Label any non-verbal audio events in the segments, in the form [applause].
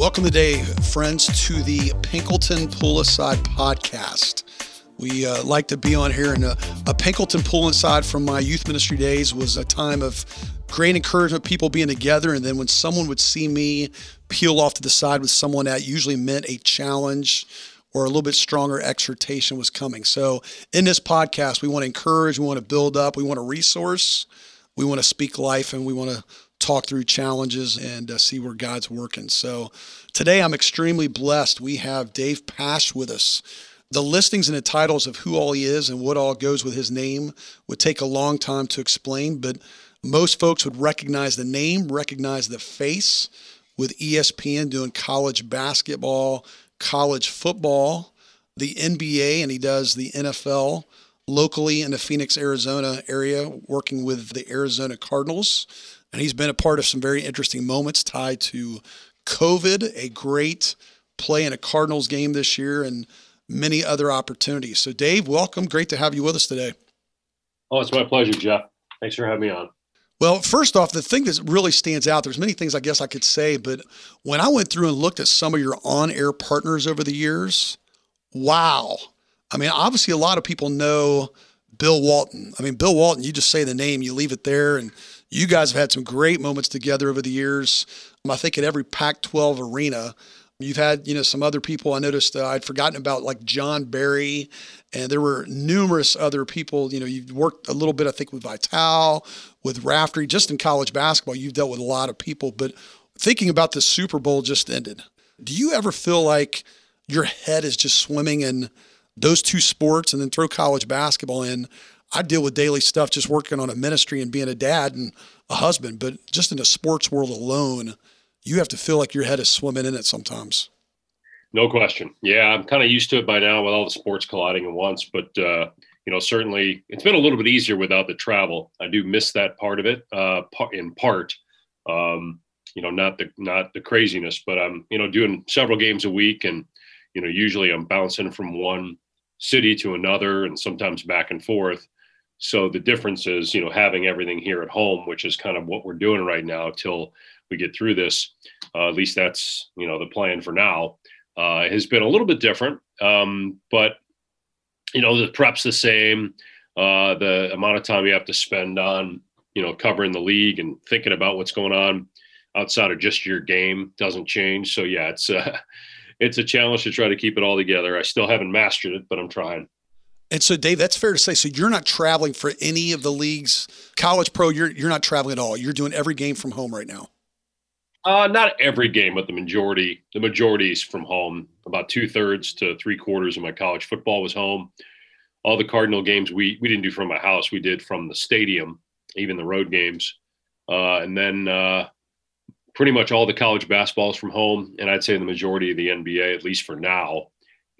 Welcome today, friends, to the Pinkleton Pull Aside podcast. We uh, like to be on here, and a, a Pinkleton Pull Aside from my youth ministry days was a time of great encouragement, people being together. And then when someone would see me peel off to the side with someone, that usually meant a challenge or a little bit stronger exhortation was coming. So, in this podcast, we want to encourage, we want to build up, we want to resource, we want to speak life, and we want to talk through challenges and uh, see where God's working. So today I'm extremely blessed. We have Dave Pasch with us. The listings and the titles of who all he is and what all goes with his name would take a long time to explain, but most folks would recognize the name, recognize the face with ESPN doing college basketball, college football, the NBA, and he does the NFL locally in the Phoenix, Arizona area, working with the Arizona Cardinals. And he's been a part of some very interesting moments tied to COVID, a great play in a Cardinals game this year, and many other opportunities. So, Dave, welcome. Great to have you with us today. Oh, it's my pleasure, Jeff. Thanks for having me on. Well, first off, the thing that really stands out, there's many things I guess I could say, but when I went through and looked at some of your on air partners over the years, wow. I mean, obviously, a lot of people know Bill Walton. I mean, Bill Walton, you just say the name, you leave it there, and you guys have had some great moments together over the years. I think at every Pac 12 arena, You've had, you know, some other people. I noticed uh, I'd forgotten about like Jon Barry, and there were numerous other people. You know, you've worked a little bit, I think, with Vitale, with Raftery, just in college basketball. You've dealt with a lot of people. But thinking about the Super Bowl just ended, do you ever feel like your head is just swimming in those two sports, and then throw college basketball in? I deal with daily stuff just working on a ministry and being a dad and a husband, but just in the sports world alone, you have to feel like your head is swimming in it sometimes. No question. Yeah, I'm kind of used to it by now with all the sports colliding at once, but uh, you know, certainly it's been a little bit easier without the travel. I do miss that part of it, uh, in part. Um, you know, not the not the craziness, but I'm you know doing several games a week, and you know, usually I'm bouncing from one city to another, and sometimes back and forth. So the difference is, you know, having everything here at home, which is kind of what we're doing right now till we get through this. Uh, at least that's, you know, the plan for now. Uh, has been a little bit different, um, but you know, the prep's the same. Uh, the amount of time you have to spend on, you know, covering the league and thinking about what's going on outside of just your game doesn't change. So yeah, it's uh, it's a challenge to try to keep it all together. I still haven't mastered it, but I'm trying. And so, Dave, that's fair to say. So you're not traveling for any of the leagues, college pro. You're you're not traveling at all. You're doing every game from home right now. Uh, not every game, but the majority. The majority is from home. About two thirds to three quarters of my college football was home. All the Cardinal games we we didn't do from my house. We did from the stadium, even the road games, uh, and then uh, pretty much all the college basketballs from home. And I'd say the majority of the NBA, at least for now,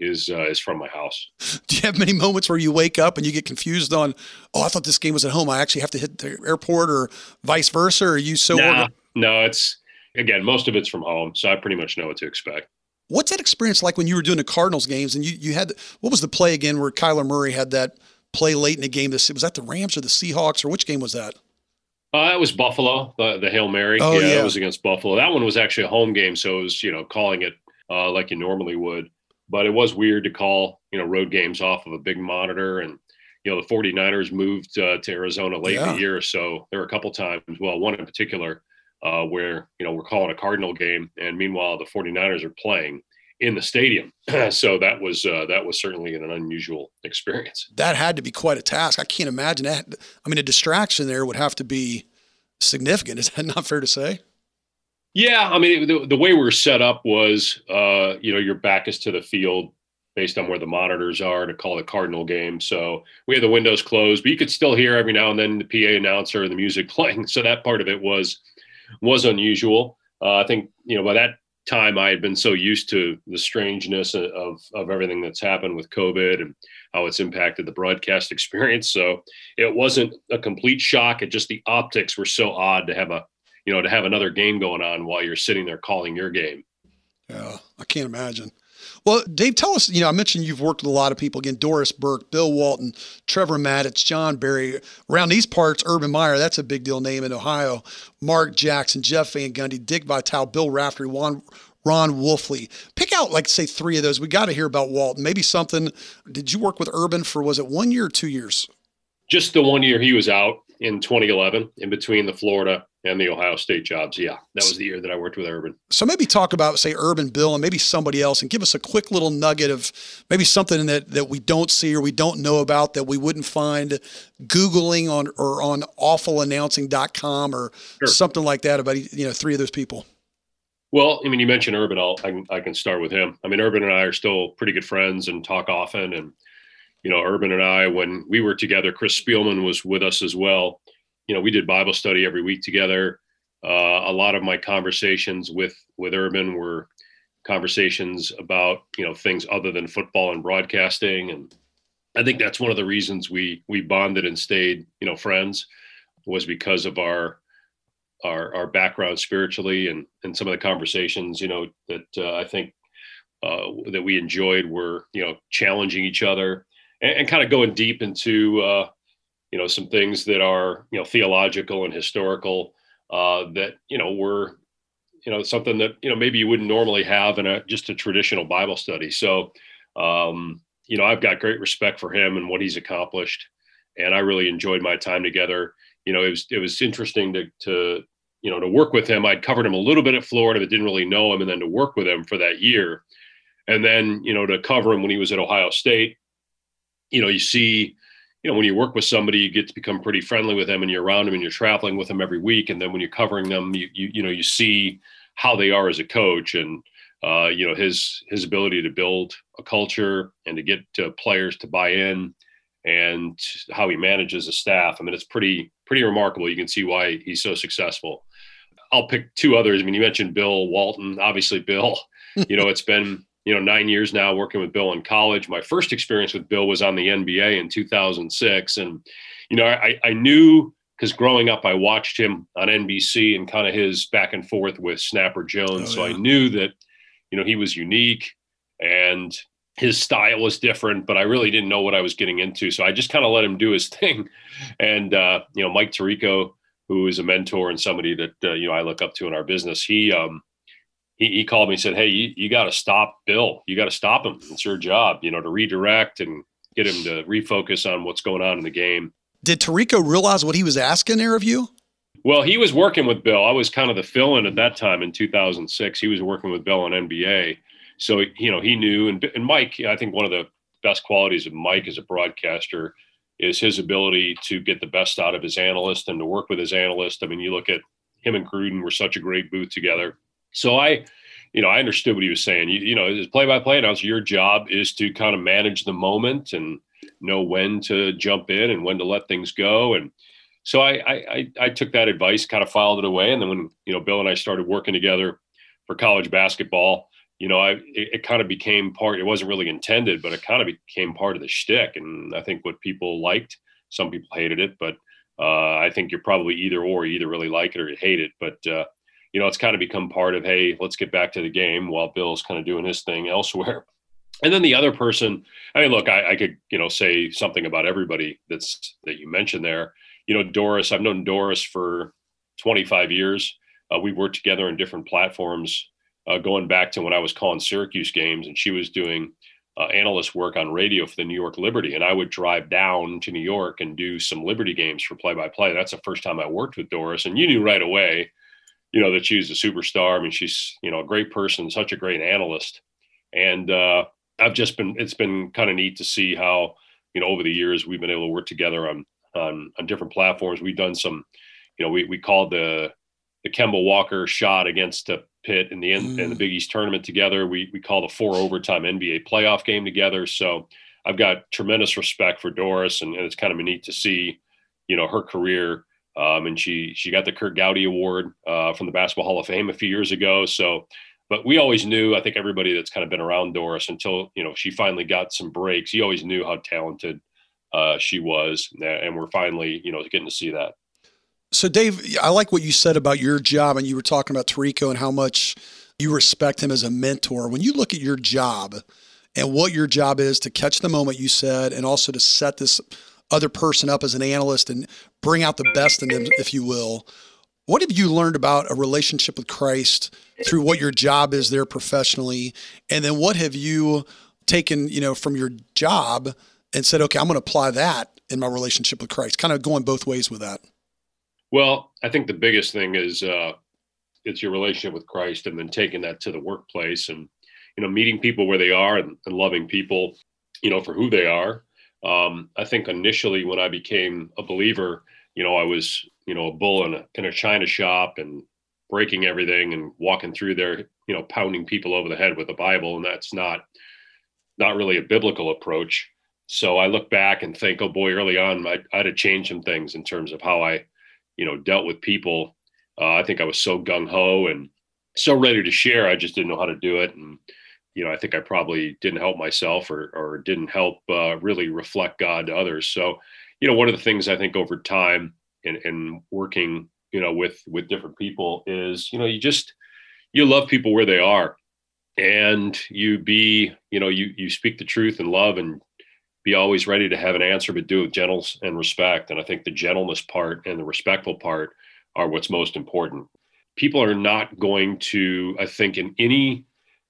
is uh, is from my house. [laughs] Do you have many moments where you wake up and you get confused on, oh, I thought this game was at home. I actually have to hit the airport, or vice versa? Or are you so? Nah, no, it's again most of it's from home, so I pretty much know what to expect. What's that experience like when you were doing the Cardinals games and you you had what was the play again where Kyler Murray had that play late in the game? This was that the Rams or the Seahawks or which game was that? Uh, that was Buffalo, the, the Hail Mary. Oh, yeah, yeah, it was against Buffalo. That one was actually a home game, so it was you know calling it uh, like you normally would but it was weird to call you know road games off of a big monitor and you know the 49ers moved uh, to arizona late yeah. in the year so there were a couple times well one in particular uh, where you know we're calling a cardinal game and meanwhile the 49ers are playing in the stadium [clears throat] so that was uh, that was certainly an unusual experience that had to be quite a task i can't imagine that i mean a distraction there would have to be significant is that [laughs] not fair to say yeah, I mean the, the way we are set up was, uh, you know, your back is to the field based on where the monitors are to call the Cardinal game. So we had the windows closed, but you could still hear every now and then the PA announcer and the music [laughs] playing. So that part of it was was unusual. uh, I think you know by that time I had been so used to the strangeness of of everything that's happened with COVID and how it's impacted the broadcast [laughs] experience. So it wasn't a complete shock. It just the optics were so odd to have a you know to have another game going on while you're sitting there calling your game. Yeah, I can't imagine. Well, Dave, tell us, you know, I mentioned you've worked with a lot of people. Again, Doris Burke, Bill Walton, Trevor Matich, Jon Barry. Around these parts, Urban Meyer, that's a big deal name in Ohio. Mark Jackson, Jeff Van Gundy, Dick Vitale, Bill Raftery, Juan, Ron Wolfley. Pick out, like, say, three of those. We got to hear about Walton. Maybe something. Did you work with Urban for, was it one year or two years? Just the one year he was out in 2011 in between the Florida and the Ohio State jobs. Yeah, that was the year that I worked with Urban. So maybe talk about, say, Urban Bill and maybe somebody else and give us a quick little nugget of maybe something that, that we don't see or we don't know about that we wouldn't find Googling on or on awfulannouncing.com or sure. something like that about, you know, three of those people. Well, I mean, you mentioned Urban. I'll, I can, I can start with him. I mean, Urban and I are still pretty good friends and talk often. And, you know, Urban and I, when we were together, Chris Spielman was with us as well. You know, we did Bible study every week together. Uh, a lot of my conversations with with Urban were conversations about you know things other than football and broadcasting, and I think that's one of the reasons we we bonded and stayed you know friends was because of our our our background spiritually and and some of the conversations you know that uh, I think uh, that we enjoyed were you know challenging each other and, and kind of going deep into uh, you know some things that are you know theological and historical uh, that you know were you know something that you know maybe you wouldn't normally have in a just a traditional Bible study. So um, you know I've got great respect for him and what he's accomplished, and I really enjoyed my time together. You know it was it was interesting to to you know to work with him. I'd covered him a little bit at Florida, but didn't really know him, and then to work with him for that year, and then you know to cover him when he was at Ohio State. You know you see you know, when you work with somebody, you get to become pretty friendly with them and you're around them and you're traveling with them every week. And then when you're covering them, you, you, you know, you see how they are as a coach and, uh, you know, his, his ability to build a culture and to get to players to buy in and how he manages a staff. I mean, it's pretty, pretty remarkable. You can see why he's so successful. I'll pick two others. I mean, you mentioned Bill Walton, obviously Bill, [laughs] you know, it's been, you know nine years now working with Bill in college. My first experience with Bill was on the NBA in 2006, and you know I, I knew because growing up I watched him on NBC and kind of his back and forth with Snapper Jones, oh, so I knew that you know he was unique and his style was different, but I really didn't know what I was getting into. So I just kind of let him do his [laughs] thing. And, uh, you know, Mike Tirico, who is a mentor and somebody that, uh, you know, I look up to in our business, he, um, he, he called me and said, Hey, you, you got to stop Bill. You got to stop him. It's your job, you know, to redirect and get him to refocus on what's going on in the game. Did Tirico realize what he was asking there of you? Well, he was working with Bill. I was kind of the fill in at that time in 2006. He was working with Bill on NBA. So, you know, he knew. And, and Mike, I think one of the best qualities of Mike as a broadcaster is his ability to get the best out of his analyst and to work with his analyst. I mean, you look at him and Gruden were such a great booth together. So I, you know, I understood what he was saying. You, you know, as play by play announcer, your job is to kind of manage the moment and know when to jump in and when to let things go. And so I, I, I took that advice, kind of filed it away. And then when, you know, Bill and I started working together for college basketball, you know, I, it, it kind of became part, it wasn't really intended, but it kind of became part of the shtick. And I think what people liked, some people hated it, but uh, I think you're probably either or, you either really like it or you hate it. But, uh, you know, it's kind of become part of, hey, let's get back to the game while Bill's kind of doing his thing elsewhere. [laughs] And then the other person, I mean, look, I, I could, you know, say something about everybody that's that you mentioned there. You know, Doris, I've known Doris for 25 years. Uh, we worked together on different platforms, uh, going back to when I was calling Syracuse games, and she was doing uh, analyst work on radio for the New York Liberty, and I would drive down to New York and do some Liberty games for play-by-play. That's the first time I worked with Doris, and you knew right away you know that she's a superstar. I mean, she's you know a great person, such a great analyst, and uh, I've just been it's been kind of neat to see how you know over the years we've been able to work together on on on different platforms. We've done some, you know, we we called the the Kemba Walker shot against the Pitt in the mm. in the Big East tournament together. We we called a four overtime NBA playoff game together. So I've got tremendous respect for Doris, and, and it's kind of neat to see, you know, her career Um, and she she got the Curt Gowdy Award uh, from the Basketball Hall of Fame a few years ago. So, but we always knew. I think everybody that's kind of been around Doris until you know she finally got some breaks. You always knew how talented uh, she was, and we're finally you know getting to see that. So, Dave, I like what you said about your job, and you were talking about Tirico and how much you respect him as a mentor. When you look at your job and what your job is to catch the moment you said, and also to set this other person up as an analyst and bring out the best in them, if you will. What have you learned about a relationship with Christ through what your job is there professionally? And then what have you taken, you know, from your job and said, okay, I'm going to apply that in my relationship with Christ, kind of going both ways with that? Well, I think the biggest thing is uh, it's your relationship with Christ and then taking that to the workplace and, you know, meeting people where they are and, and loving people, you know, for who they are um, I think initially when I became a believer, you know, I was, you know, a bull in a, in a china shop and breaking everything and walking through there, you know, pounding people over the head with the Bible. And that's not, not really a biblical approach. So I look back and think, oh boy, early on, I, I'd have changed some things in terms of how I, you know, dealt with people. Uh, I think I was so gung ho and so ready to share. I just didn't know how to do it. And, you know, I think I probably didn't help myself or or didn't help uh, really reflect God to others. So, you know, one of the things I think over time and and working, you know, with with different people is, you know, you just you love people where they are, and you be, you know, you you speak the truth and love and be always ready to have an answer, but do it gentleness and respect. And I think the gentleness part and the respectful part are what's most important. People are not going to, I think, in any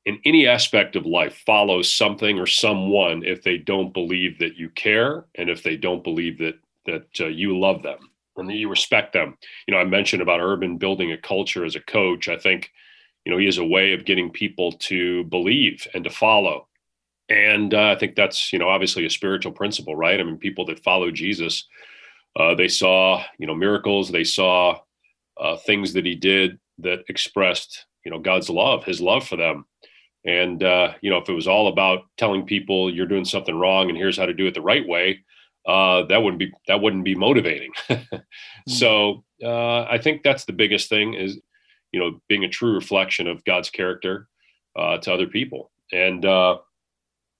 in any aspect of life follow something or someone if they don't believe that you care and if they don't believe that that uh, you love them and that you respect them. You know i mentioned about urban building a culture as a coach. I think you know he has a way of getting people to believe and to follow. And uh, i think that's you know obviously a spiritual principle right? I mean people that follow jesus uh, they saw you know miracles. They saw uh, things that he did that expressed you know god's love his love for them and uh, you know, if it was all about telling people you're doing something wrong and here's how to do it the right way, uh, that wouldn't be that wouldn't be motivating. [laughs] mm So uh, I think that's the biggest thing is you know being a true reflection of God's character uh, to other people. And uh,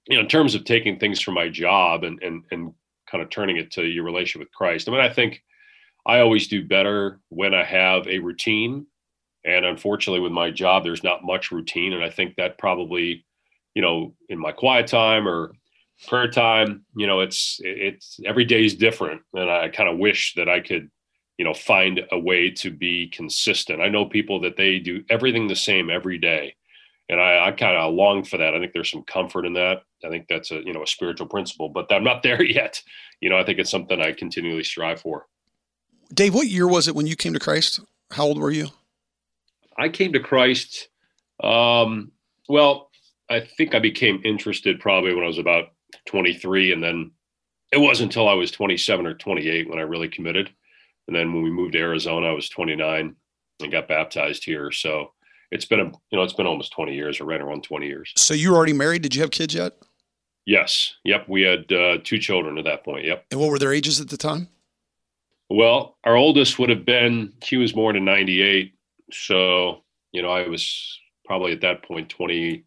you know, in terms of taking things from my job and and and kind of turning it to your relationship with Christ. I mean, I think I always do better when I have a routine and unfortunately, with my job, there's not much routine. And I think that probably, you know, in my quiet time or prayer time, you know, it's it's every day is different. And I kind of wish that I could, you know, find a way to be consistent. I know people that they do everything the same every day. And I, I kind of long for that. I think there's some comfort in that. I think that's a you know a spiritual principle, but I'm not [laughs] there yet. You know, I think it's something I continually strive for. Dave, what year was it when you came to Christ? How old were you? I came to Christ. Um, well, I think I became interested probably when I was about 23, and then it wasn't until I was 27 or 28 when I really committed. And then when we moved to Arizona, I was 29 and got baptized here. So it's been a you know it's been almost 20 years, or right around 20 years. So you were already married? Did you have kids yet? Yes. Yep. We had uh, two children at that point. Yep. And what were their ages at the time? Well, our oldest would have been she was born in 98 so, you know, I was probably at that point 20,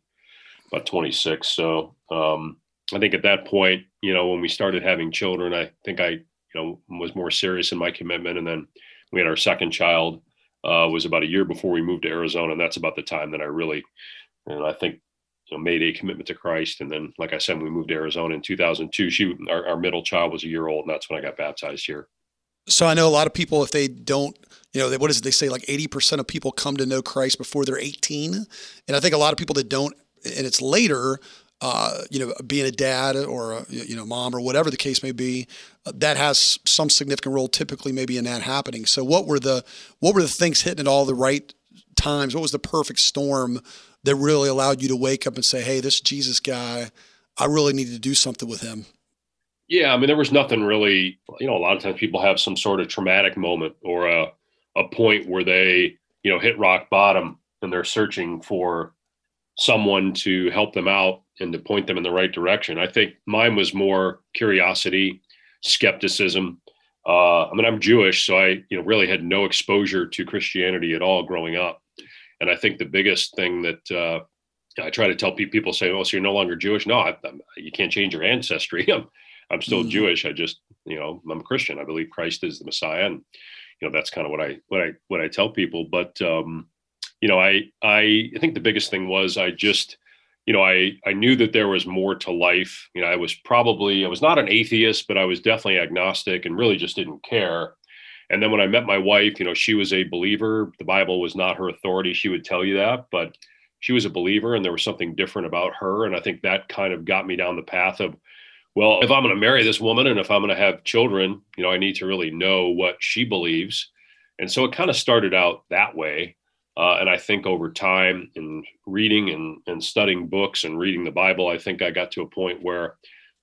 about 26. So, um, I think at that point, you know, when we started having children, I think I, you know, was more serious in my commitment. And then we had our second child, uh, was about a year before we moved to Arizona. And that's about the time that I really, and I think, you know, made a commitment to Christ. And then, like I said, we moved to Arizona in 2002. She, our, our middle child was a year old, and that's when I got baptized here. So I know a lot of people, if they don't, you know, what is it? They say like 80% of people come to know Christ before they're 18. And I think a lot of people that don't, and it's later, uh, you know, being a dad or a, you know, mom or whatever the case may be, uh, that has some significant role typically maybe in that happening. So what were the, what were the things hitting at all the right times? What was the perfect storm that really allowed you to wake up and say, Hey, this Jesus guy, I really need to do something with him? Yeah, I mean, there was nothing really. You know, a lot of times people have some sort of traumatic moment or a a point where they, you know, hit rock bottom and they're searching for someone to help them out and to point them in the right direction. I think mine was more curiosity, skepticism. Uh, I mean, I'm Jewish, so I, you know, really had no exposure to Christianity at all growing up. And I think the biggest thing that uh, I try to tell people, say, "Oh, so you're no longer Jewish?" No, I, you can't change your ancestry. [laughs] I'm still mm-hmm. Jewish. I just, you know, I'm a Christian. I believe Christ is the Messiah, and you know, that's kind of what I, what I, what I tell people. But um, you know, I, I, I think the biggest thing was I just, you know, I, I knew that there was more to life. You know, I was probably, I was not an atheist, but I was definitely agnostic and really just didn't care. And then when I met my wife, you know, she was a believer. The Bible was not her authority. She would tell you that, but she was a believer and there was something different about her. And I think that kind of got me down the path of, well, if I'm going to marry this woman and if I'm going to have children, you know, I need to really know what she believes. And so it kind of started out that way. Uh, and I think over time in reading and, and studying books and reading the Bible, I think I got to a point where,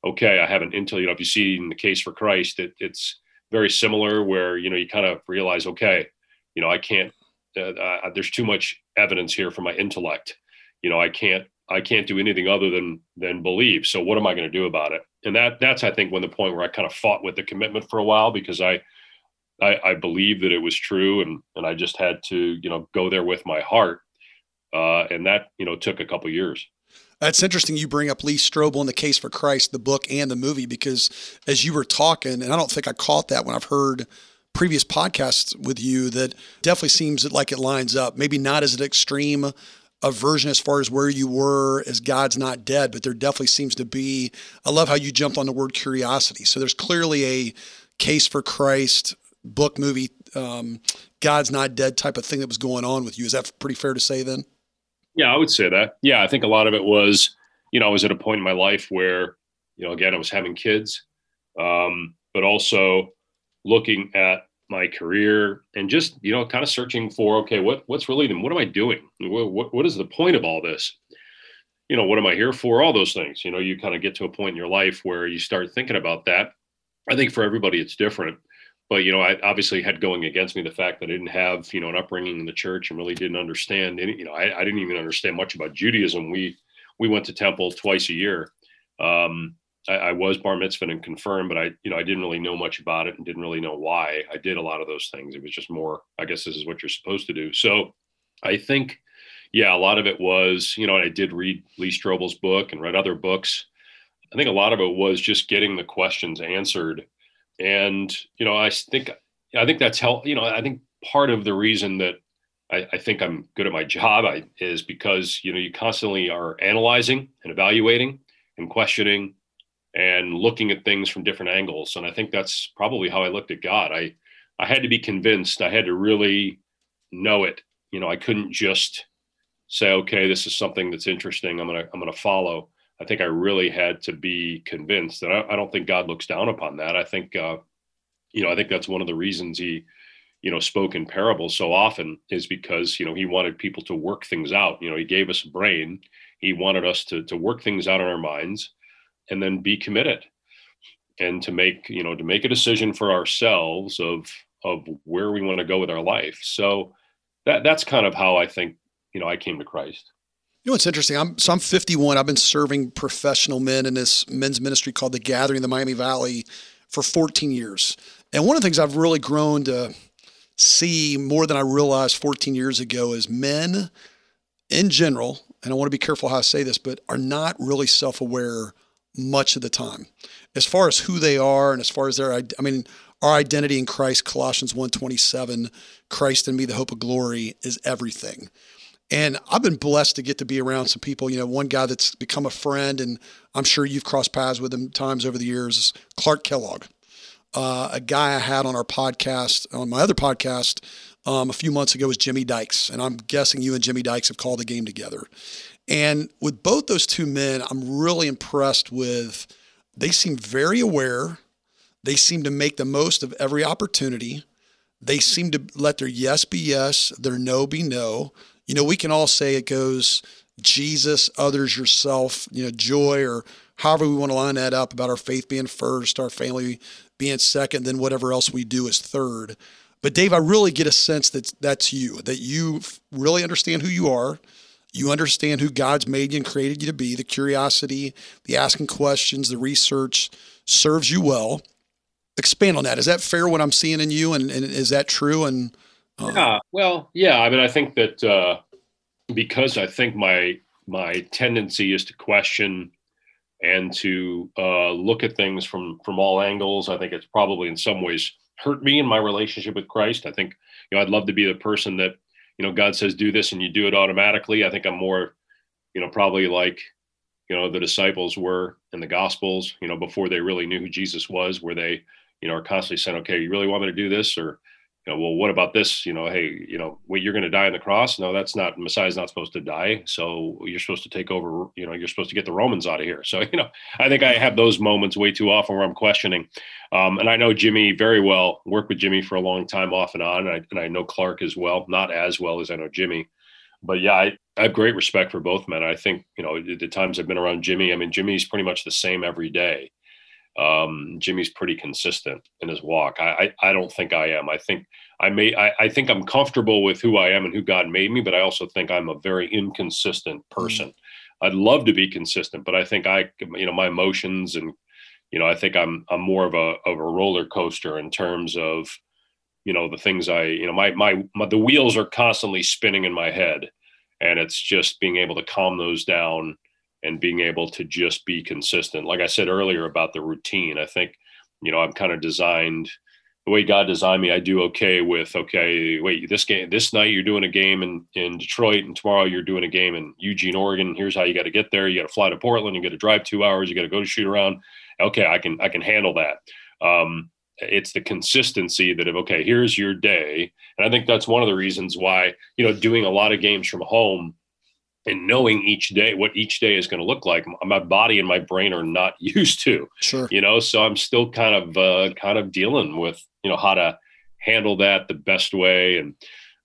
okay, I have an intel, you know, if you see in the case for Christ, it, it's very similar where, you know, you kind of realize, okay, you know, I can't, uh, uh, there's too much evidence here for my intellect. You know, I can't, I can't do anything other than, than believe. So what am I going to do about it? And that, that's, I think, when the point where I kind of fought with the commitment for a while because I, I, I believed that it was true, and and I just had to you know go there with my heart, uh, and that you know took a couple years. That's interesting. You bring up Lee Strobel in the Case for Christ, the book and the movie, because as you were talking, and I don't think I caught that when I've heard previous podcasts with you, that definitely seems like it lines up. Maybe not as an extreme a version as far as where you were as God's not dead, but there definitely seems to be. I love how you jumped on the word curiosity. So there's clearly a case for Christ book, movie, um, God's not dead type of thing that was going on with you. Is that pretty fair to say then? Yeah, I would say that. Yeah, I think a lot of it was, you know, I was at a point in my life where, you know, again, I was having kids, um, but also looking at my career and just, you know, kind of searching for, okay, what what's really, them, what am I doing? What, what, what is the point of all this? You know, what am I here for? All those things. You know, you kind of get to a point in your life where you start thinking about that. I think for everybody, it's different but you know, I obviously had going against me the fact that I didn't have you know an upbringing in the church and really didn't understand any. You know, I, I didn't even understand much about Judaism. We we went to temple twice a year. Um, I, I, was bar mitzvah and confirmed, but I you know I didn't really know much about it and didn't really know why I did a lot of those things. It was just more, I guess this is what you're supposed to do. So I think, yeah, a lot of it was you know I did read Lee Strobel's book and read other books. I think a lot of it was just getting the questions answered and you know i think i think that's help you know i think part of the reason that I, I, think i'm good at my job I, is because you know you constantly are analyzing and evaluating and questioning and looking at things from different angles. And i think that's probably how i looked at god. I i had to be convinced. I had to really know it. You know i couldn't just say okay this is something that's interesting. I'm gonna i'm gonna follow. I think I really had to be convinced, and I, I don't think God looks down upon that. I think, uh, you know, I think that's one of the reasons he, you know, spoke in parables so often is because you know he wanted people to work things out. You know, he gave us a brain. He wanted us to to work things out in our minds, and then be committed, and to make you know to make a decision for ourselves of of where we want to go with our life. So that that's kind of how I think you know I came to Christ. You know what's interesting? I'm so I'm 51. I've been serving professional men in this men's ministry called the Gathering in the Miami Valley for 14 years. And one of the things I've really grown to see more than I realized 14 years ago is men in general, and I want to be careful how I say this, but are not really self-aware much of the time. As far as who they are and as far as their I mean our identity in Christ, Colossians 1:27, Christ in me the hope of glory is everything. And I've been blessed to get to be around some people. You know, one guy that's become a friend, and I'm sure you've crossed paths with him times over the years, is Clark Kellogg. Uh, a guy I had on our podcast, on my other podcast, um, a few months ago was Jimmy Dykes. And I'm guessing you and Jimmy Dykes have called the game together. And with both those two men, I'm really impressed with, they seem very aware. They seem to make the most of every opportunity. They seem to let their yes be yes, their no be no you know, we can all say it goes Jesus, others, yourself, you know, joy, or however we want to line that up about our faith being first, our family being second, then whatever else we do is third. But Dave, I really get a sense that that's you, that you really understand who you are. You understand who God's made you and created you to be. The curiosity, the asking questions, the research serves you well. expand on that. Is that fair? What I'm seeing in you, and, and is that true? And uh, yeah, well, yeah. I mean, I think that uh, because I think my my tendency is to question and to uh, look at things from from all angles. I think it's probably in some ways hurt me in my relationship with Christ. I think you know I'd love to be the person that you know God says do this and you do it automatically. I think I'm more you know probably like you know the disciples were in the Gospels. You know before they really knew who Jesus was, where they you know are constantly saying, okay, you really want me to do this or you know, well, what about this? You know, hey, you know, wait, you're going to die on the cross? No, that's not. Messiah's not supposed to die. So you're supposed to take over. You know, you're supposed to get the Romans out of here. So [laughs] you know, I think I have those moments way too often where I'm questioning. Um, and I know Jimmy very well. Worked with Jimmy for a long time, off and on, and I, and I know Clark as well. Not as well as I know Jimmy, but yeah, I, I have great respect for both men. I think you know the times I've been around Jimmy. I mean, Jimmy's pretty much the same every day um, Jimmy's pretty consistent in his walk. I, I, I don't think I am. I think I may I, I, think I'm comfortable with who I am and who God made me, but I also think I'm a very inconsistent mm. person. Mm-hmm. I'd love to be consistent, but I think I you know my emotions and you know I think I'm I'm more of a of a roller coaster in terms of you know the things I you know my my, my the wheels are constantly spinning in my head, and it's just being able to calm those down and being able to just be consistent. Like I said earlier about the routine, I think, you know, I'm kind of designed the way God designed me. I do okay with, okay, wait, this game, this night you're doing a game in, in Detroit and tomorrow you're doing a game in Eugene, Oregon. Here's how you got to get there. You got to fly to Portland. You got to drive two hours. You got to go to shoot around. Okay. I can, I can handle that. Um, it's the consistency that of okay here's your day and i think that's one of the reasons why you know doing a lot of games from home and knowing each day what each day is going to look like my body and my brain are not [laughs] used to sure. you know? So i'm still kind of uh, kind of dealing with you know how to handle that the best way. And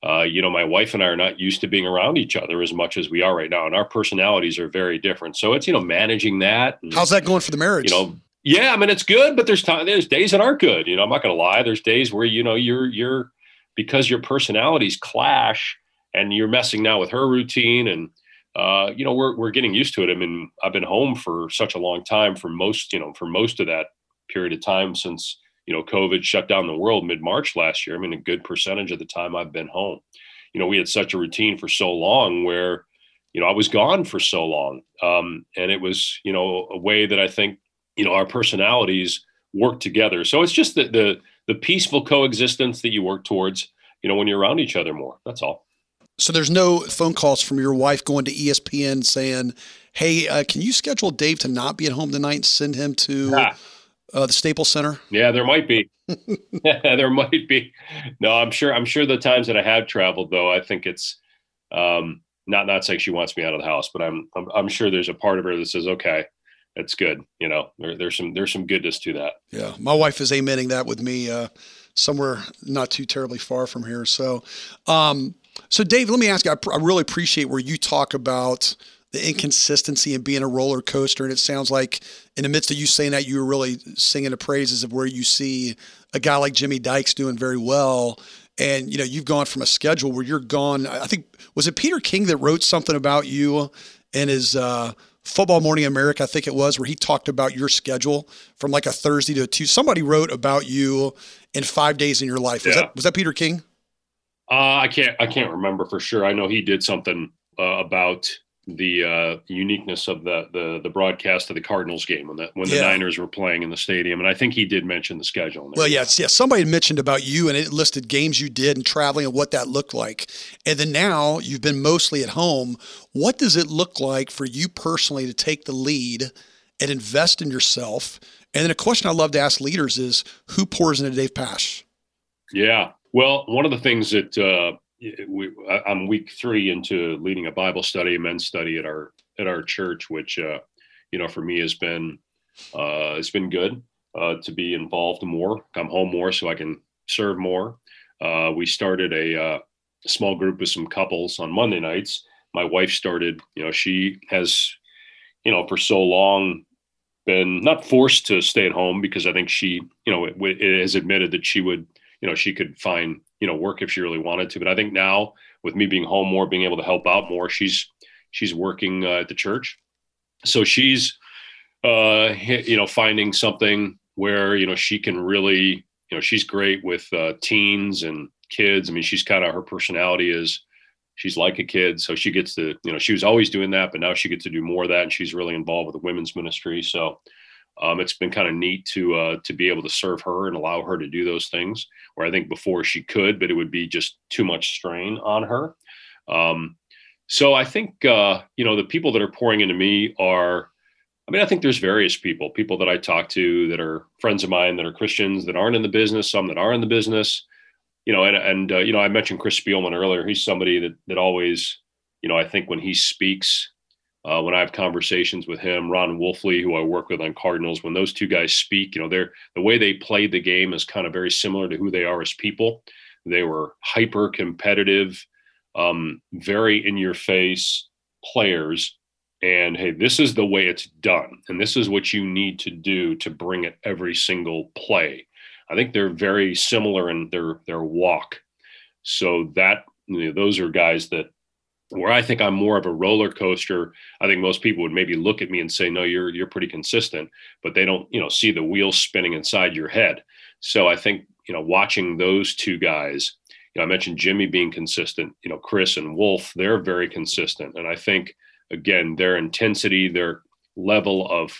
uh, you know my wife and i are not used to being around each other as much as we are right now and our personalities are very different. So it's you know managing that and, how's that going for the marriage? you know yeah i mean it's good but there's time there's days that aren't good you know? I'm not going to lie there's days where you know you're you're because your personalities clash and you're messing now with her routine and uh, you know, we're we're getting used to it. I mean, I've been home for such a long time for most, you know, for most of that period of time since you know COVID shut down the world mid March last year. I mean, a good percentage of the time I've been home. You know, we had such a routine for so long where, you know, I was gone for so long, um, and it was you know a way that I think you know our personalities work together. So it's just the the the peaceful coexistence that you work towards. You know, when you're around each other more. That's all. So there's no phone calls from your wife going to ESPN saying, "Hey, uh, can you schedule Dave to not be at home tonight and send him to ah. [laughs] uh, the Staples Center?" Yeah, there might be. [laughs] there might be. No, I'm sure. I'm sure the times that I have traveled, though, I think it's um, not not saying she wants me out of the house, but I'm, I'm I'm sure there's a part of her that says, "Okay, that's good." You know, there, there's some there's some goodness to that. Yeah, my wife is amening that with me. Uh, somewhere not too terribly far from here. So, um, so, Dave, let me ask you. I, pr- I, really appreciate where you talk about the inconsistency and being a roller coaster. And it sounds like, in the midst of you saying that, you were really singing the praises of where you see a guy like Jimmy Dykes doing very well. And you know, you've gone from a schedule where you're gone. I think was it Peter King that wrote something about you in his uh, Football Morning America, I think it was, where he talked about your schedule from like a Thursday to a Tuesday. Somebody wrote about you in five days in your life. Was yeah. that was that Peter King? Uh, I can't. I can't remember for sure. I know he did something uh, about the uh, uniqueness of the, the the broadcast of the Cardinals game when the when the yeah. Niners were playing in the stadium, and I think he did mention the schedule. Well, yes, yeah. Somebody mentioned about you, and it listed games you did and traveling and what that looked like. And then now you've been mostly at home. What does it look like for you personally to take the lead and invest in yourself? And then a question I love to ask leaders is, who pours into Dave Pasch? Yeah, well, one of the things that uh, we, I'm week three into leading a Bible study, a men's study at our at our church, which uh, you know for me has been uh, it's been good uh, to be involved more, come home more, so I can serve more. Uh, we started a uh, small group with some couples on Monday nights. My wife started, you know, she has, you know, for so long been not forced to stay at home because I think she, you know, it, it has admitted that she would you know she could find you know work if she really wanted to but i think now with me being home more being able to help out more she's she's working uh, at the church so she's uh you know finding something where you know she can really you know she's great with uh, teens and kids. I mean, she's kind of her personality is she's like a kid, so she gets to you know she was always doing that, but now she gets to do more of that, and she's really involved with the women's ministry. So um, it's been kind of neat to uh, to be able to serve her and allow her to do those things where I think before she could, but it would be just too much strain on her. Um, so I think uh, you know the people that are pouring into me are. I mean, I think there's various people, people that I talk to that are friends of mine that are Christians that aren't in the business, some that are in the business you know, and and uh, you know, I mentioned Chris Spielman earlier. He's somebody that that always, you know, I think when he speaks, uh, when I have conversations with him, Ron Wolfley, who I work with on Cardinals, when those two guys speak, you know, they're the way they play the game is kind of very similar to who they are as people. They were hyper competitive, um, very in your face players. And hey, this is the way it's done. And this is what you need to do to bring it every single play. I think they're very similar in their their walk. So that you know, those are guys that where I think I'm more of a roller coaster. I think most people would maybe look at me and say, "No, you're you're pretty consistent," but they don't, you know, see the wheels spinning inside your head. So I think you know, watching those two guys. You know, I mentioned Jimmy being consistent. You know, Chris and Wolf, they're very consistent, and I think again their intensity, their level of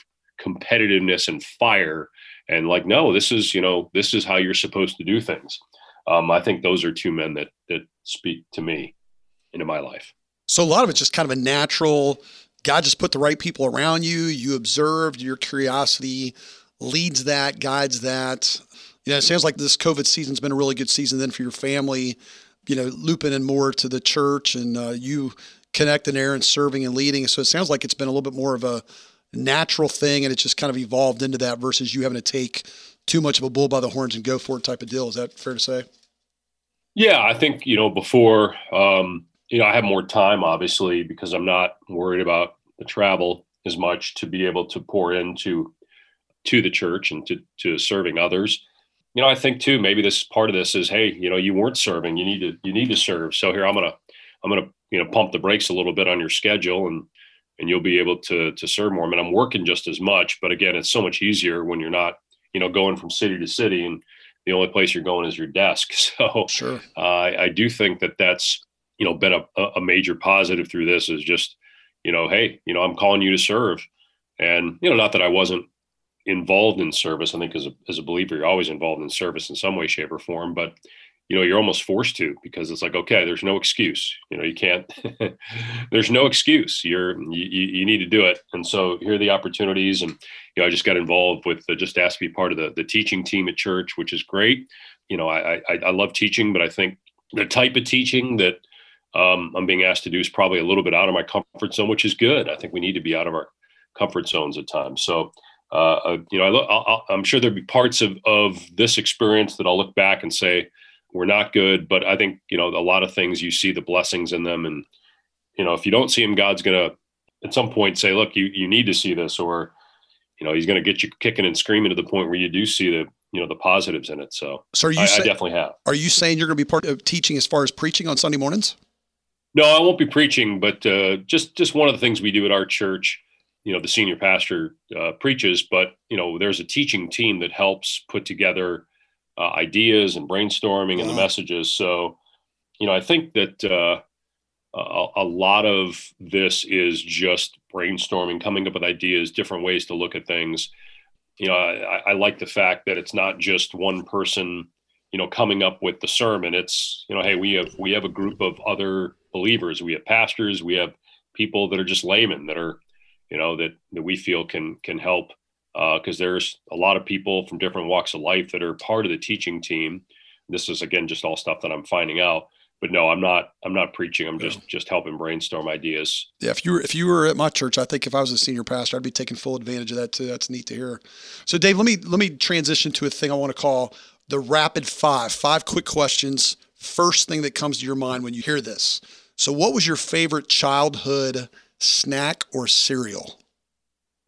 competitiveness and fire and like no this is you know this is how you're supposed to do things um, i think those are two men that that speak to me into my life so a lot of it's just kind of a natural god just put the right people around you you observed your curiosity leads that guides that you know it sounds like this covid season's been a really good season then for your family you know looping in more to the church and uh, you connecting there and serving and leading so it sounds like it's been a little bit more of a natural thing and it just kind of evolved into that versus you having to take too much of a bull by the horns and go for it type of deal. Is that fair to say? Yeah, I think, you know, before, um, you know, I have more time obviously because I'm not worried about the travel as much to be able to pour into to the church and to to serving others. You know, I think too maybe this part of this is hey, you know, you weren't serving, you need to you need to serve. So here I'm going to I'm going to, you know, pump the brakes a little bit on your schedule and and you'll be able to to serve more. I mean, I'm working just as much, but again, it's so much easier when you're not, you know, going from city to city and the only place you're going is your desk. [laughs] So sure. uh, I, I, do think that that's you know been a, a major positive through this is just you know hey you know I'm calling you to serve, and you know not that I wasn't involved in service. I think as a as a believer you're always involved in service in some way, shape, or form, but you know you're almost forced to because it's like okay there's no excuse. You know you can't [laughs] there's no excuse. You're you, you need to do it. And so here are the opportunities. And you know i just got involved with the, just asked to be part of the, the teaching team at church which is great. You know I, I i love teaching but i think the type of teaching that um, i'm being asked to do is probably a little bit out of my comfort zone which is good i think we need to be out of our comfort zones at times so uh, uh you know I am sure there'll be parts of, of this experience that i'll look back and say we're not good. But I think you know a lot of things you see the blessings in them, and you know if you don't see them, God's gonna at some point say, look, you you need to see this, or you know he's gonna get you kicking and screaming to the point where you do see the you know the positives in it. So, so are you I, say, I definitely have. Are you saying you're going to be part of teaching as far as preaching on Sunday mornings? No, I won't be preaching, but uh, just just one of the things we do at our church. You know, the senior pastor uh, preaches, but you know, there's a teaching team that helps put together uh, ideas and brainstorming and the messages. So, you know, I think that uh, a, a, lot of this is just brainstorming, coming up with ideas, different ways to look at things. You know, I, I like the fact that it's not just one person, you know, coming up with the sermon. It's you know, hey, we have we have a group of other believers. We have pastors. We have people that are just laymen that are, you know, that that we feel can can help because uh, there's a lot of people from different walks of life that are part of the teaching team. This is again just all stuff that I'm finding out. But no, I'm not. I'm not preaching. I'm just just helping brainstorm ideas. Yeah, if you were if you were at my church, I think if I was a senior pastor, I'd be taking full advantage of that too. That's neat to hear. So, Dave, let me let me transition to a thing I want to call the rapid five. Five quick questions. First thing that comes to your mind when you hear this. So, what was your favorite childhood snack or cereal?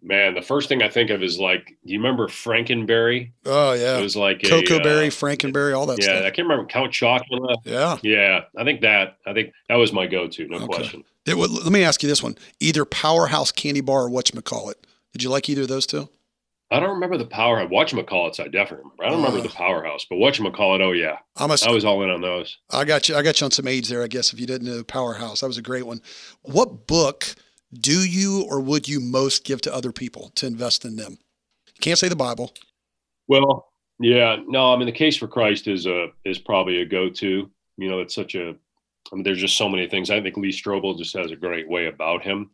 Man, the first thing I think of is like, do you remember Frankenberry? Oh yeah, it was like Cocoa Berry, uh, Frankenberry, all that. Yeah, stuff. I can't remember Count Chocula. Yeah, yeah. I think that. I think that was my go-to, no okay. question. It, let me ask you this one: either Powerhouse Candy Bar or Whatchamacallit. Did you like either of those two? I don't remember the power. Watch call it. I definitely remember. I don't uh, remember the powerhouse, but watch call it. Oh yeah, I'm a, I was all in on those. I got you. I got you on some aids there. I guess if you didn't know the powerhouse, that was a great one. What book do you or would you most give to other people to invest in them? You can't say the Bible. Well, yeah, no. I mean, the case for Christ is a is probably a go to. You know, it's such a. I mean, there's just so many things. I think Lee Strobel just has a great way about him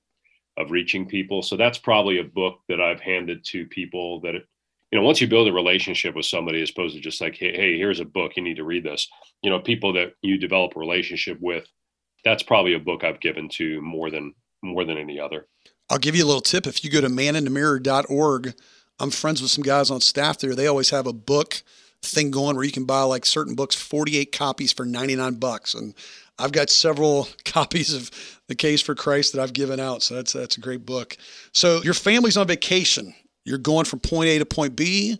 of reaching people. So that's probably a book that I've handed to people that, you know, once you build a relationship with somebody, as opposed to just like, hey, hey, here's a book, you need to read this. You know, people that you develop a relationship with, that's probably a book I've given to more than more than any other. I'll give you a little tip. If you go to maninthemirror.org, I'm friends with some guys on staff there. They always have a book thing going where you can buy like certain books, 48 copies for 99 bucks. And I've got several [laughs] copies of The Case for Christ that I've given out. So that's that's a great book. So your family's on vacation. You're going from point A to point B.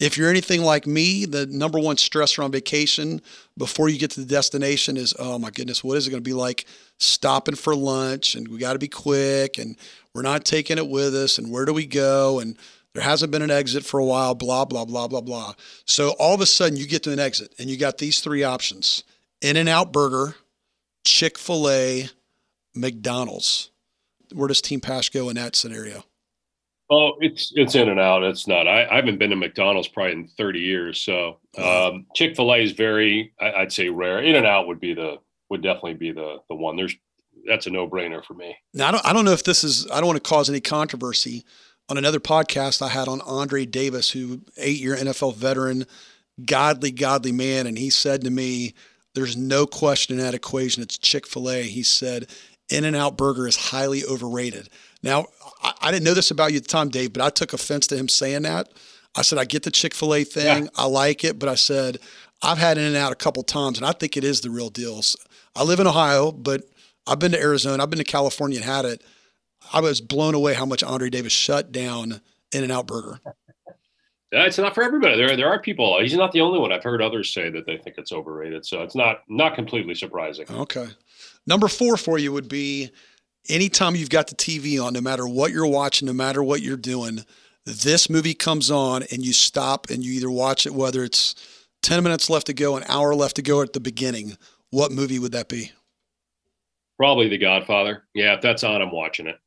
If you're anything like me, the number one stressor on vacation before you get to the destination is, oh my goodness, what is it going to be like stopping for lunch? And we got to be quick, and we're not taking it with us. And where do we go? And there hasn't been an exit for a while, blah, blah, blah, blah, blah. So all of a sudden you get to an exit and you got these three options In and Out Burger, Chick fil A, McDonald's. Where does Team Pasch go in that scenario? Oh, it's it's in and out. It's not. I, I haven't been to McDonald's probably in 30 years. So um, Chick Fil A is very, I, would say, rare. In and out would be the would definitely be the the one. There's that's a no brainer for me. Now I don't I don't know if this is. I don't want to cause any controversy. On another podcast I had on Andre Davis, who eight year NFL veteran, godly godly man, and he said to me, there's no question in that equation. It's Chick fil A. He said, In N Out Burger is highly overrated. Now, I, I, didn't know this about you at the time, Dave, but I took offense to him saying that. I said, I get the Chick fil A thing. Yeah. I like it. But I said, I've had In N Out a couple times, and I think it is the real deal. I live in Ohio, but I've been to Arizona, I've been to California and had it. I was blown away how much Andre Davis shut down In N Out Burger. Uh, it's not for everybody. There, there are people. He's not the only one. I've heard others say that they think it's overrated. So it's not not completely surprising. Okay. Number four for you would be anytime you've got the TV on, no matter what you're watching, no matter what you're doing, this movie comes on and you stop and you either watch it, whether it's 10 minutes left to go, an hour left to go at the beginning. What movie would that be? Probably The Godfather. Yeah, if that's on, I'm watching it.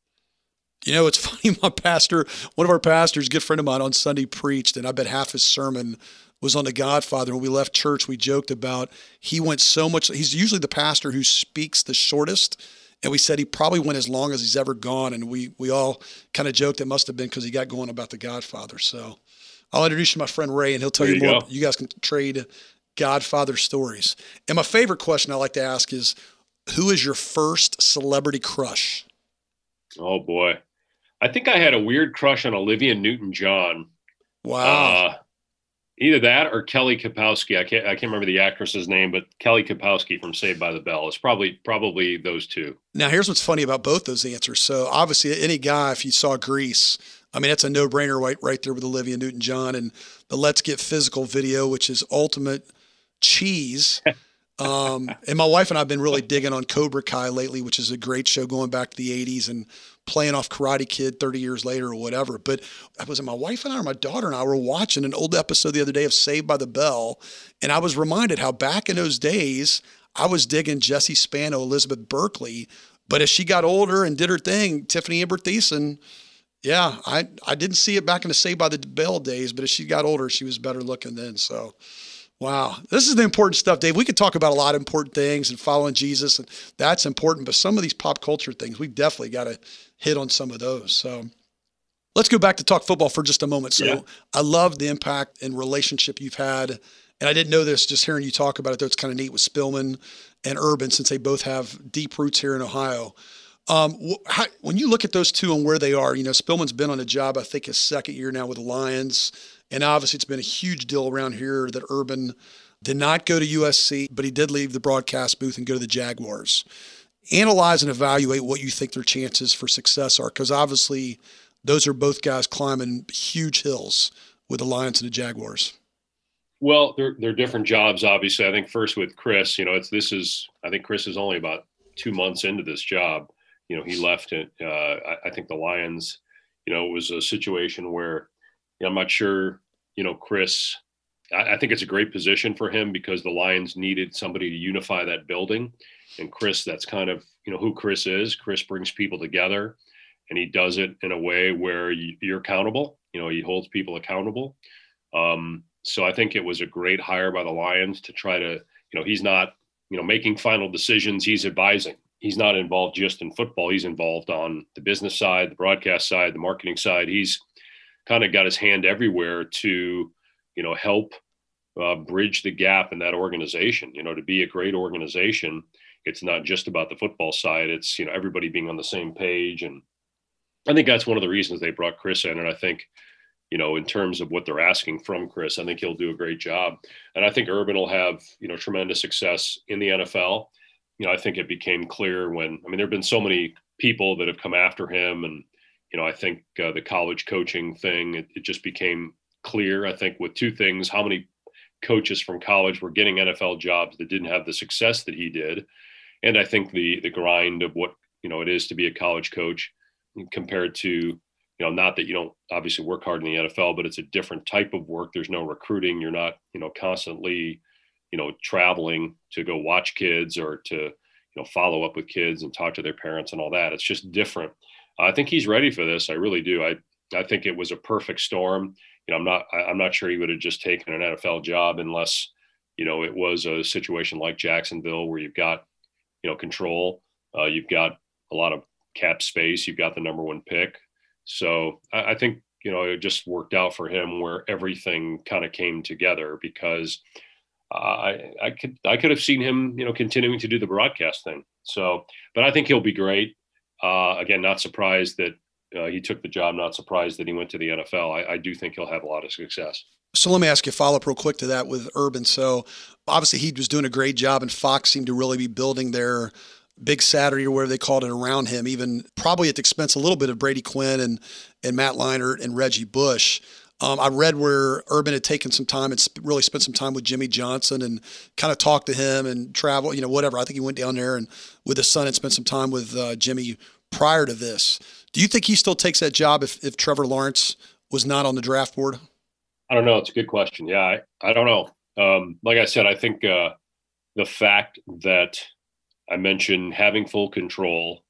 You know, it's [laughs] funny. My pastor, one of our pastors, good friend of mine, on Sunday preached, and I bet half his sermon was on the Godfather. When we left church, we joked about he went so much. He's usually the pastor who speaks the shortest, and we said he probably went as long as he's ever gone. And we we all kind of joked it must have been because he got going about the Godfather. So I'll introduce you to my friend Ray, and he'll tell there you, more. Go. You guys can trade Godfather stories. And my favorite question I like to ask is, who is your first celebrity crush? Oh boy. I think I had a weird crush on Olivia Newton John. Wow. Uh, either that or Kelly Kapowski. I can't I can't remember the actress's name, but Kelly Kapowski from Saved by the Bell. It's probably probably those two. Now here's what's funny about both those answers. So obviously any guy, if you saw Grease, I mean that's a no brainer right right there with Olivia Newton John and the Let's Get Physical video, which is ultimate cheese. [laughs] Um, and my wife and I have been really digging on Cobra Kai lately, which is a great show going back to the 80s and playing off Karate Kid 30 years later or whatever. But I was my wife and I or my daughter and I were watching an old episode the other day of Saved by the Bell. And I was reminded how back in those days, I was digging Jesse Spano, Elizabeth Berkley. But as she got older and did her thing, Tiffany Amber Thiessen, yeah, I, I didn't see it back in the Saved by the Bell days, but as she got older, she was better looking then. So Wow. This is the important stuff, Dave. We could talk about a lot of important things and following Jesus, and that's important. But some of these pop culture things, we've definitely got to hit on some of those. So let's go back to talk football for just a moment. So yeah. I love the impact and relationship you've had. And I didn't know this just hearing you talk about it, though. It's kind of neat with Spielman and Urban since they both have deep roots here in Ohio. Um, how, when you look at those two and where they are, you know, Spielman's been on a job, I think, his second year now with the Lions. And obviously, it's been a huge deal around here that Urban did not go to USC, but he did leave the broadcast booth and go to the Jaguars. Analyze and evaluate what you think their chances for success are, because obviously, those are both guys climbing huge hills with the Lions and the Jaguars. Well, they're they're different jobs. Obviously, I think first with Chris, you know, it's this is I think Chris is only about two months into this job. You know, he left it. Uh, I, I think the Lions. You know, it was a situation where I'm not sure, you know, Chris. I, I think it's a great position for him because the Lions needed somebody to unify that building, and Chris, that's kind of you know who Chris is. Chris brings people together, and he does it in a way where you, are accountable. You know, he holds people accountable. Um, so I think it was a great hire by the Lions to try to, you know, he's not, you know, making final decisions. He's advising. He's not involved just in football. He's involved on the business side, the broadcast side, the marketing side. He's kind of got his hand everywhere to, you know, help uh, bridge the gap in that organization. You know, to be a great organization, it's not just about the football side. It's you know everybody being on the same page, and I think that's one of the reasons they brought Chris in. And I think, you know, in terms of what they're asking from Chris, I think he'll do a great job. And I think Urban will have you know tremendous success in the NFL. You know, I think it became clear when I mean there have been so many people that have come after him and you know, I think uh, the college coaching thing, it, it, just became clear, I think, with two things how many coaches from college were getting NFL jobs that didn't have the success that he did. And I think the the grind of what, you know, it is to be a college coach compared to, you know, not that you don't obviously work hard in the NFL, but it's a different type of work. There's no recruiting. You're not, you know, constantly, you know, traveling to go watch kids or to, you know, follow up with kids and talk to their parents and all that. It's just different. I think he's ready for this. I really do. I I think it was a perfect storm. You know, I'm not I'm not sure he would have just taken an NFL job unless you know it was a situation like Jacksonville where you've got you know control, uh, you've got a lot of cap space, you've got the number one pick. So I, I think you know it just worked out for him where everything kind of came together because. I I could I could have seen him you know continuing to do the broadcast thing. So, but I think he'll be great. Uh, again, not surprised that uh, he took the job. Not surprised that he went to the NFL. I, I do think he'll have a lot of success. So let me ask you follow up real quick to that with Urban. So obviously he was doing a great job, and Fox seemed to really be building their big Saturday or whatever they called it around him, even probably at the expense a little bit of Brady Quinn and and Matt Leinart and Reggie Bush. Um, I read where Urban had taken some time and sp- really spent some time with Jimmy Johnson and kind of talked to him and travel, you know, whatever. I think he went down there and with his son and spent some time with uh, Jimmy prior to this. Do you think he still takes that job if, if Trevor Lawrence was not on the draft board? I don't know. It's a good question. Yeah, I, I don't know. Um, like I said, I think uh, the fact that I mentioned having full control,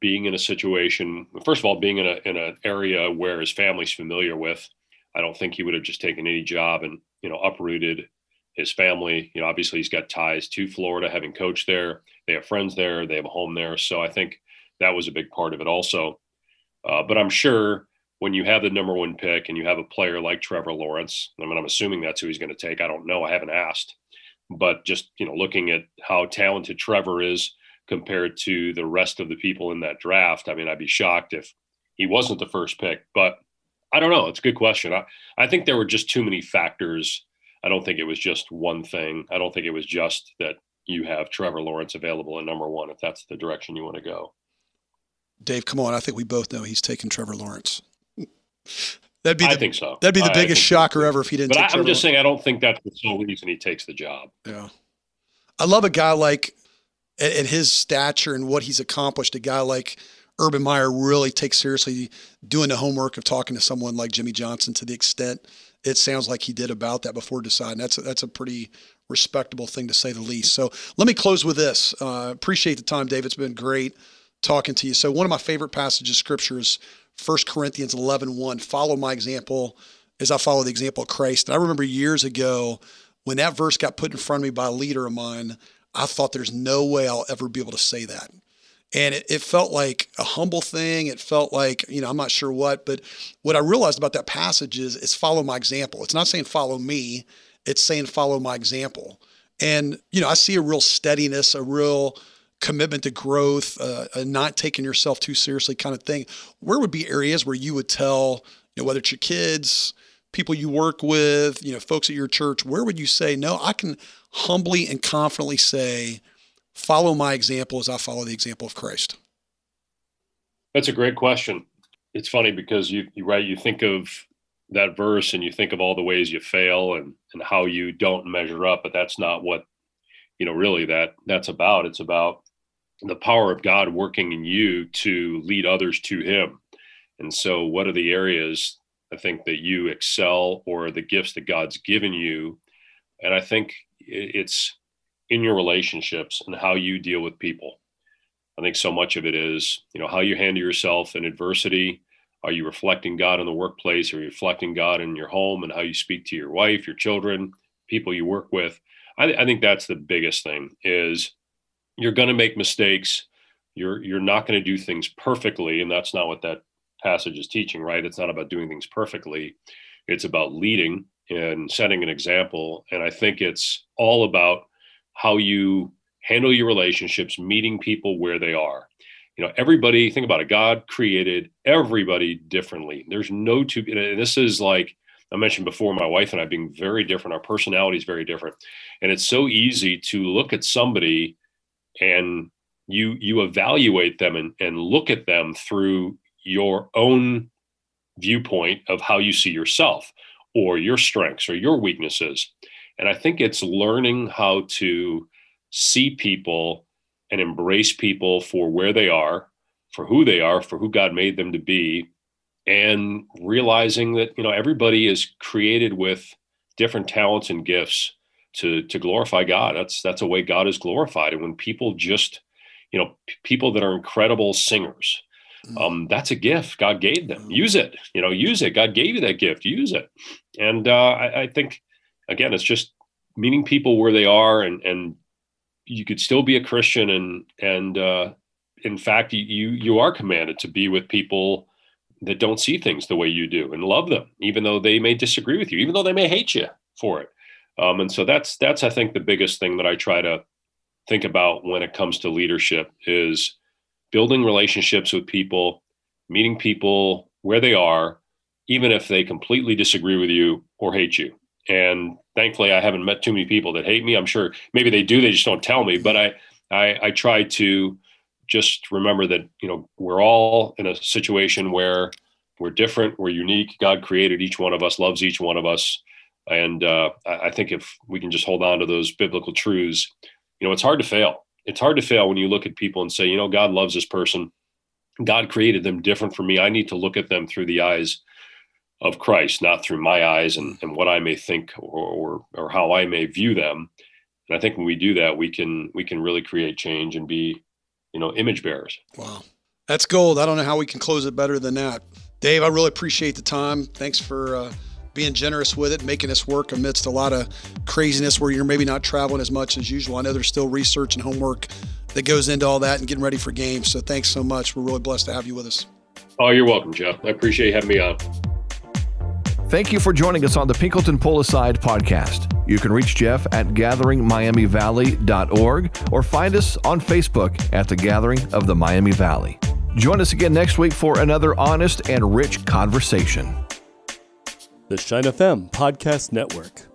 being in a situation, first of all, being in a in an area where his family's familiar with, I don't think he would have just taken any job and you know uprooted his family. You know, obviously he's got ties to Florida, having coached there. They have friends there. They have a home there. So I think that was a big part of it also. Uh, but I'm sure when you have the number one pick and you have a player like Trevor Lawrence, I mean, I'm assuming that's who he's going to take. I don't know. I haven't asked, but just you know, looking at how talented Trevor is compared to the rest of the people in that draft, I mean, I'd be shocked if he wasn't the first pick. But I don't know. It's a good question. I, I think there were just too many factors. I don't think it was just one thing. I don't think it was just that you have Trevor Lawrence available at number one if that's the direction you want to go. Dave, come on. I think we both know he's taking Trevor Lawrence. That'd be the, I think so. That'd be the I, biggest shocker so. ever if he didn't. But I, am just saying, I don't think that's the sole reason he takes the job. Yeah, I love a guy like at, at his stature and what he's accomplished. A guy like Urban Meyer really takes seriously doing the homework of talking to someone like Jimmy Johnson to the extent it sounds like he did about that before deciding. That's a, that's a pretty respectable thing to say the least. So let me close with this. Uh, appreciate the time, Dave. It's been great talking to you. So one of my favorite passages of scripture is 1 Corinthians 11, 1. Follow my example as I follow the example of Christ. And I remember years ago when that verse got put in front of me by a leader of mine, I thought there's no way I'll ever be able to say that. And it, it felt like a humble thing. It felt like, you know, I'm not sure what, but what I realized about that passage is, it's follow my example. It's not saying follow me, it's saying follow my example. And, you know, I see a real steadiness, a real commitment to growth, uh, not taking yourself too seriously kind of thing. Where would be areas where you would tell, you know, whether it's your kids, people you work with, you know, folks at your church, where would you say, no, I can humbly and confidently say, follow my example as I follow the example of Christ? That's a great question. It's funny because you, you right, you think of that verse and you think of all the ways you fail and, and how you don't measure up, but that's not what, you know, really that that's about. It's about the power of God working in you to lead others to Him. And so, what are the areas I think that you excel or the gifts that God's given you. And I think it's in your relationships and how you deal with people. I think so much of it is, you know, how you handle yourself in adversity. Are you reflecting God in the workplace? Are you reflecting God in your home and how you speak to your wife, your children, people you work with? I, I think that's the biggest thing is you're going to make mistakes. You're you're not going to do things perfectly, and that's not what that passage is teaching, right? It's not about doing things perfectly. It's about leading and setting an example. And I think it's all about how you handle your relationships, meeting people where they are. You know, everybody, think about it, God created everybody differently. There's no two, and this is like I mentioned before, my wife and I being very different, our personality is very different. And it's so easy to look at somebody and you you evaluate them and, and look at them through your own viewpoint of how you see yourself or your strengths or your weaknesses. And I think it's learning how to see people and embrace people for where they are, for who they are, for who God made them to be, and realizing that you know everybody is created with different talents and gifts to to glorify God. That's that's a way God is glorified. And when people just, you know, p- people that are incredible singers, mm. um, that's a gift God gave them. Mm. Use it. You know, use it. God gave you that gift. Use it. And uh, I, I think again, it's just meeting people where they are, and and you could still be a Christian, and and uh, in fact, you you are commanded to be with people that don't see things the way you do and love them, even though they may disagree with you, even though they may hate you for it. Um, and so that's that's I think the biggest thing that I try to think about when it comes to leadership is building relationships with people, meeting people where they are, even if they completely disagree with you or hate you. And thankfully, I haven't met too many people that hate me. I'm sure maybe they do; they just don't tell me. But I I, I try to just remember that you know we're all in a situation where we're different, we're unique. God created each one of us, loves each one of us and uh, I think if we can just hold on to those biblical truths, you know, it's hard to fail. It's hard to fail when you look at people and say, you know, God loves this person. God created them different from me. I need to look at them through the eyes of Christ, not through my eyes and, and what I may think or, or, or how I may view them. And I think when we do that, we can we can really create change and be, you know, image bearers. Wow, that's gold. I don't know how we can close it better than that. Dave, I really appreciate the time. Thanks for. Uh, being generous with it, making this work amidst a lot of craziness where you're maybe not traveling as much as usual. I know there's still research and homework that goes into all that and getting ready for games. So thanks so much. We're really blessed to have you with us. Oh, you're welcome, Jeff. I appreciate you having me on. Thank you for joining us on the Pinkleton Pull Aside podcast. You can reach Jeff at gatheringmiamivalley.org or find us on Facebook at the Gathering of the Miami Valley. Join us again next week for another honest and rich conversation the Shine FM Podcast Network.